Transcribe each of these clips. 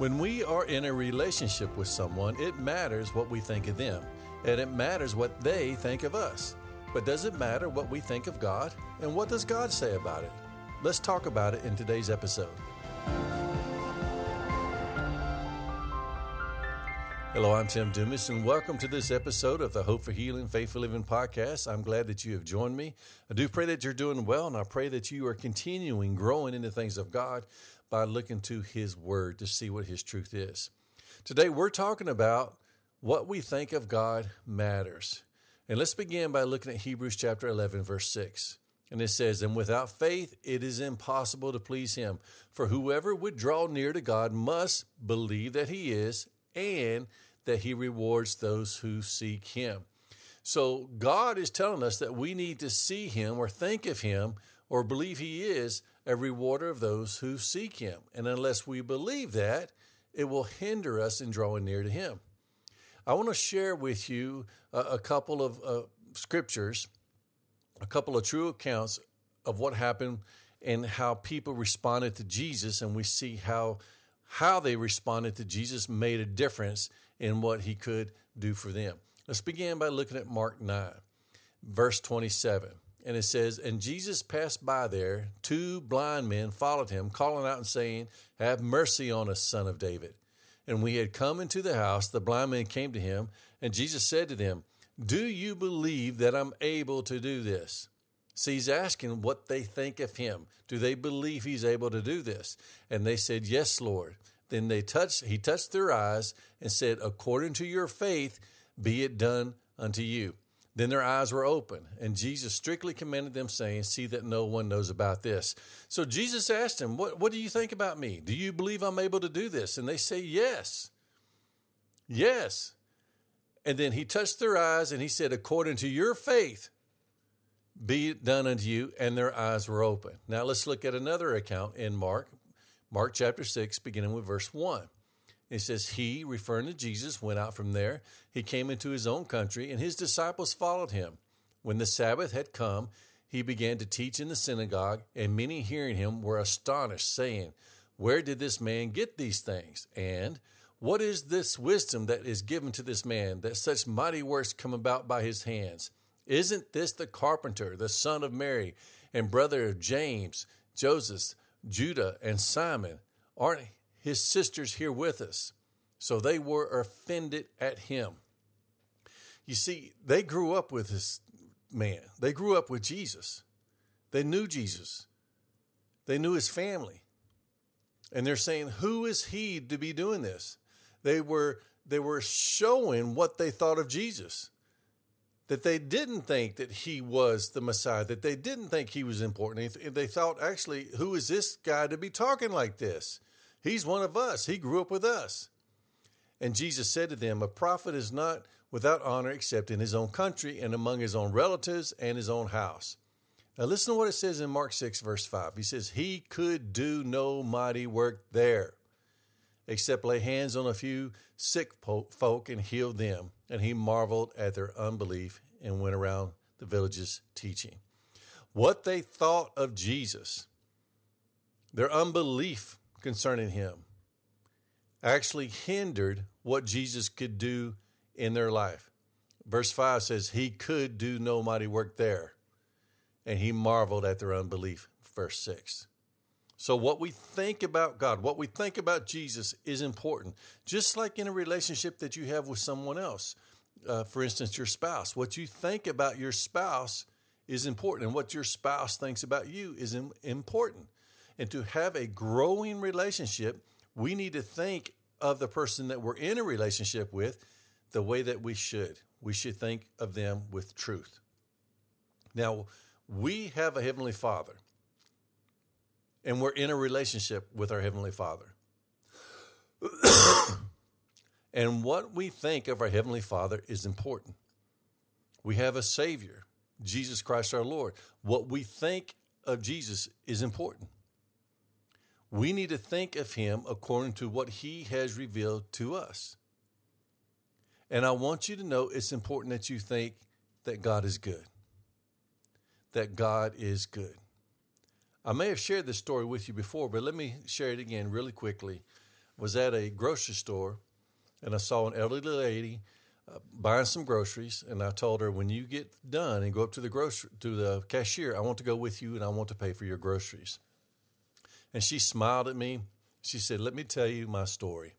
When we are in a relationship with someone, it matters what we think of them, and it matters what they think of us. But does it matter what we think of God? And what does God say about it? Let's talk about it in today's episode. Hello, I'm Tim Dumas, and welcome to this episode of the Hope for Healing, Faithful Living podcast. I'm glad that you have joined me. I do pray that you're doing well, and I pray that you are continuing growing in the things of God by looking to His Word to see what His truth is. Today, we're talking about what we think of God matters. And let's begin by looking at Hebrews chapter 11, verse 6. And it says, And without faith it is impossible to please him. For whoever would draw near to God must believe that he is, and that he rewards those who seek him. So God is telling us that we need to see him or think of him or believe he is a rewarder of those who seek him. And unless we believe that, it will hinder us in drawing near to him. I want to share with you a, a couple of uh, scriptures, a couple of true accounts of what happened and how people responded to Jesus, and we see how how they responded to Jesus made a difference in what he could do for them. Let's begin by looking at Mark 9, verse 27. And it says, And Jesus passed by there. Two blind men followed him, calling out and saying, Have mercy on us, son of David. And we had come into the house. The blind men came to him, and Jesus said to them, Do you believe that I'm able to do this? See, he's asking what they think of him. Do they believe he's able to do this? And they said, Yes, Lord. Then they touched, he touched their eyes and said, According to your faith, be it done unto you. Then their eyes were open, and Jesus strictly commanded them, saying, See that no one knows about this. So Jesus asked them, what, what do you think about me? Do you believe I'm able to do this? And they say, Yes. Yes. And then he touched their eyes, and he said, According to your faith, be it done unto you. And their eyes were open. Now let's look at another account in Mark, Mark chapter 6, beginning with verse 1. It says, He, referring to Jesus, went out from there. He came into his own country, and his disciples followed him. When the Sabbath had come, he began to teach in the synagogue, and many hearing him were astonished, saying, Where did this man get these things? And what is this wisdom that is given to this man, that such mighty works come about by his hands? Isn't this the carpenter, the son of Mary, and brother of James, Joseph, Judah, and Simon? Aren't his sisters here with us. So they were offended at him. You see, they grew up with this man, they grew up with Jesus. They knew Jesus, they knew his family. And they're saying, Who is he to be doing this? They were, they were showing what they thought of Jesus that they didn't think that he was the Messiah, that they didn't think he was important. They thought, actually, who is this guy to be talking like this? He's one of us. He grew up with us. And Jesus said to them, A prophet is not without honor except in his own country and among his own relatives and his own house. Now, listen to what it says in Mark 6, verse 5. He says, He could do no mighty work there except lay hands on a few sick folk and heal them. And he marveled at their unbelief and went around the villages teaching. What they thought of Jesus, their unbelief concerning him actually hindered what Jesus could do in their life. Verse 5 says, He could do no mighty work there, and he marveled at their unbelief. Verse 6. So, what we think about God, what we think about Jesus is important, just like in a relationship that you have with someone else. Uh, for instance, your spouse. What you think about your spouse is important, and what your spouse thinks about you is important. And to have a growing relationship, we need to think of the person that we're in a relationship with the way that we should. We should think of them with truth. Now, we have a Heavenly Father, and we're in a relationship with our Heavenly Father. and what we think of our Heavenly Father is important. We have a Savior, Jesus Christ our Lord. What we think of Jesus is important we need to think of him according to what he has revealed to us. And I want you to know it's important that you think that God is good. That God is good. I may have shared this story with you before, but let me share it again really quickly. was at a grocery store and I saw an elderly lady uh, buying some groceries, and I told her, "When you get done and go up to the grocery to the cashier, I want to go with you and I want to pay for your groceries." And she smiled at me. She said, "Let me tell you my story."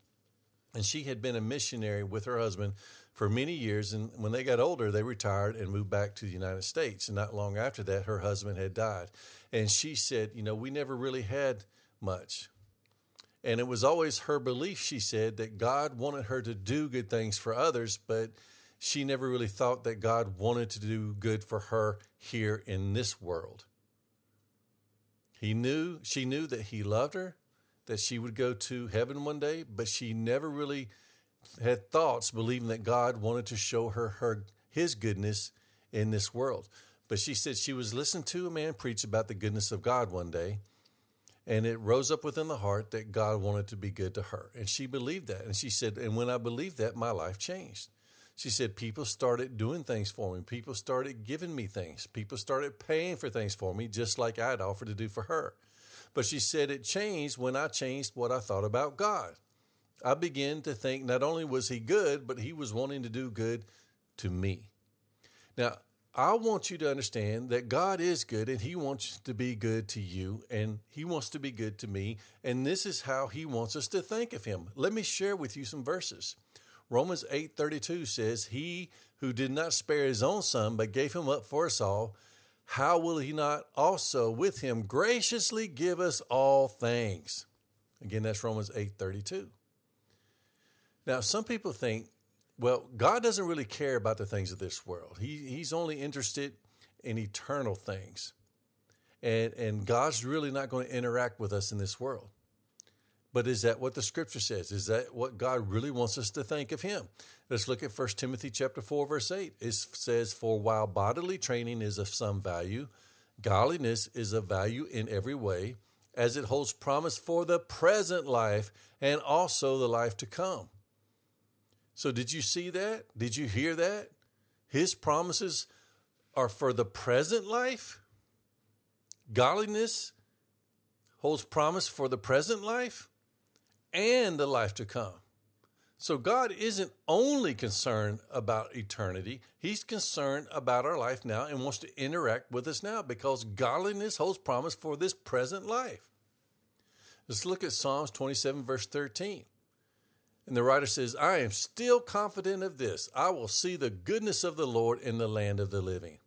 And she had been a missionary with her husband for many years. And when they got older, they retired and moved back to the United States. And not long after that, her husband had died. And she said, You know, we never really had much. And it was always her belief, she said, that God wanted her to do good things for others, but she never really thought that God wanted to do good for her here in this world. He knew, she knew that he loved her, that she would go to heaven one day, but she never really had thoughts believing that God wanted to show her, her his goodness in this world. But she said she was listening to a man preach about the goodness of God one day, and it rose up within the heart that God wanted to be good to her. And she believed that. And she said, and when I believed that, my life changed. She said, people started doing things for me. People started giving me things. People started paying for things for me, just like I'd offered to do for her. But she said it changed when I changed what I thought about God. I began to think not only was he good, but he was wanting to do good to me. Now, I want you to understand that God is good and he wants to be good to you and he wants to be good to me. And this is how he wants us to think of him. Let me share with you some verses. Romans 8:32 says, "He who did not spare his own son but gave him up for us all, how will he not also with him graciously give us all things?" Again, that's Romans 8:32. Now, some people think, well, God doesn't really care about the things of this world. He, he's only interested in eternal things. And, and God's really not going to interact with us in this world. But is that what the scripture says? Is that what God really wants us to think of him? Let's look at 1 Timothy chapter 4 verse 8. It says for while bodily training is of some value, godliness is of value in every way, as it holds promise for the present life and also the life to come. So, did you see that? Did you hear that? His promises are for the present life. Godliness holds promise for the present life and the life to come. So, God isn't only concerned about eternity, He's concerned about our life now and wants to interact with us now because godliness holds promise for this present life. Let's look at Psalms 27, verse 13. And the writer says, I am still confident of this. I will see the goodness of the Lord in the land of the living.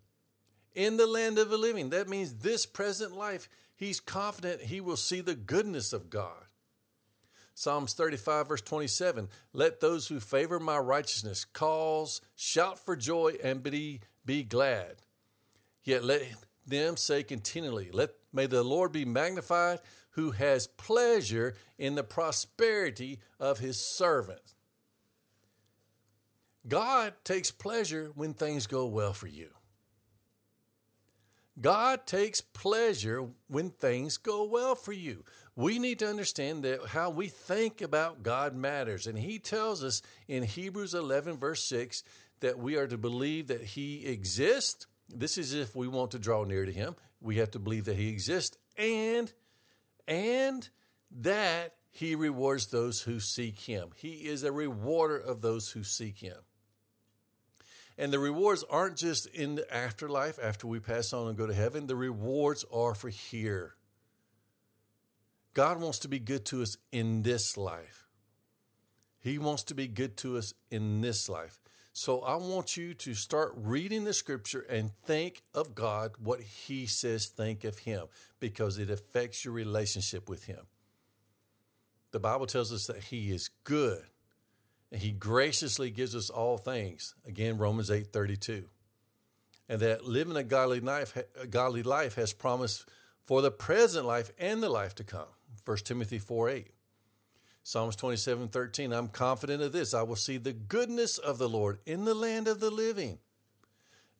In the land of the living. That means this present life, he's confident he will see the goodness of God. Psalms 35, verse 27 Let those who favor my righteousness cause, shout for joy, and be, be glad. Yet let them say continually, Let may the Lord be magnified who has pleasure in the prosperity of his servants. God takes pleasure when things go well for you. God takes pleasure when things go well for you. We need to understand that how we think about God matters. And he tells us in Hebrews 11, verse 6, that we are to believe that he exists. This is if we want to draw near to him. We have to believe that he exists and and that he rewards those who seek him. He is a rewarder of those who seek him. And the rewards aren't just in the afterlife after we pass on and go to heaven, the rewards are for here. God wants to be good to us in this life. He wants to be good to us in this life. So I want you to start reading the scripture and think of God, what He says, think of Him, because it affects your relationship with Him. The Bible tells us that He is good He graciously gives us all things. Again, Romans 8 32. And that living a godly life, a godly life has promise for the present life and the life to come. 1 Timothy 4 8. Psalms 27 13, I'm confident of this. I will see the goodness of the Lord in the land of the living.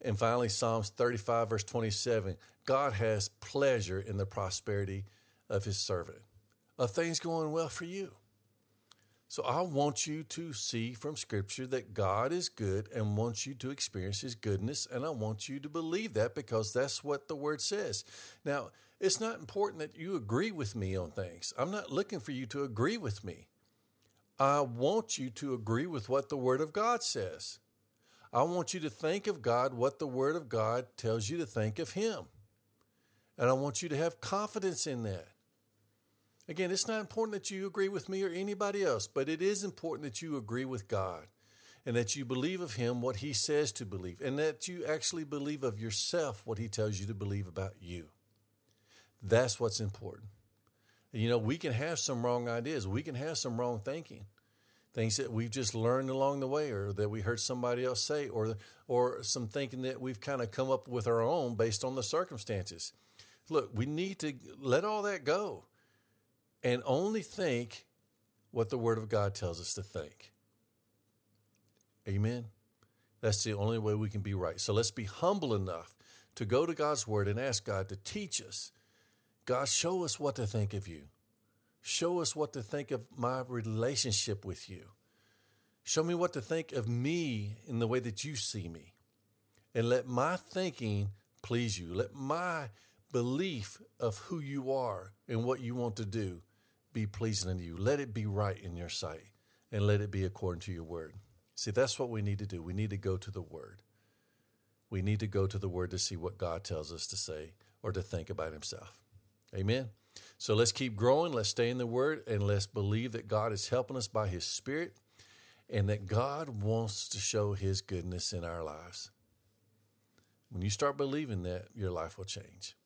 And finally, Psalms 35, verse 27, God has pleasure in the prosperity of his servant, of things going well for you. So I want you to see from Scripture that God is good and wants you to experience His goodness. And I want you to believe that because that's what the Word says. Now, it's not important that you agree with me on things. I'm not looking for you to agree with me. I want you to agree with what the Word of God says. I want you to think of God what the Word of God tells you to think of Him. And I want you to have confidence in that. Again, it's not important that you agree with me or anybody else, but it is important that you agree with God and that you believe of Him what He says to believe, and that you actually believe of yourself what He tells you to believe about you. That's what's important. You know, we can have some wrong ideas, we can have some wrong thinking, things that we've just learned along the way, or that we heard somebody else say, or or some thinking that we've kind of come up with our own based on the circumstances. Look, we need to let all that go and only think what the Word of God tells us to think. Amen. That's the only way we can be right. So let's be humble enough to go to God's Word and ask God to teach us. God, show us what to think of you. Show us what to think of my relationship with you. Show me what to think of me in the way that you see me. And let my thinking please you. Let my belief of who you are and what you want to do be pleasing unto you. Let it be right in your sight and let it be according to your word. See, that's what we need to do. We need to go to the word. We need to go to the word to see what God tells us to say or to think about himself. Amen. So let's keep growing. Let's stay in the word and let's believe that God is helping us by his spirit and that God wants to show his goodness in our lives. When you start believing that, your life will change.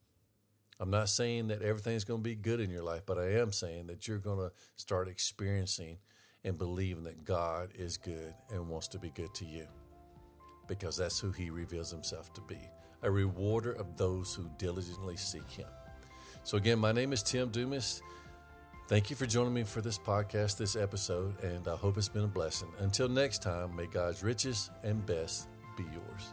I'm not saying that everything's going to be good in your life, but I am saying that you're going to start experiencing and believing that God is good and wants to be good to you because that's who he reveals himself to be a rewarder of those who diligently seek him. So, again, my name is Tim Dumas. Thank you for joining me for this podcast, this episode, and I hope it's been a blessing. Until next time, may God's riches and best be yours.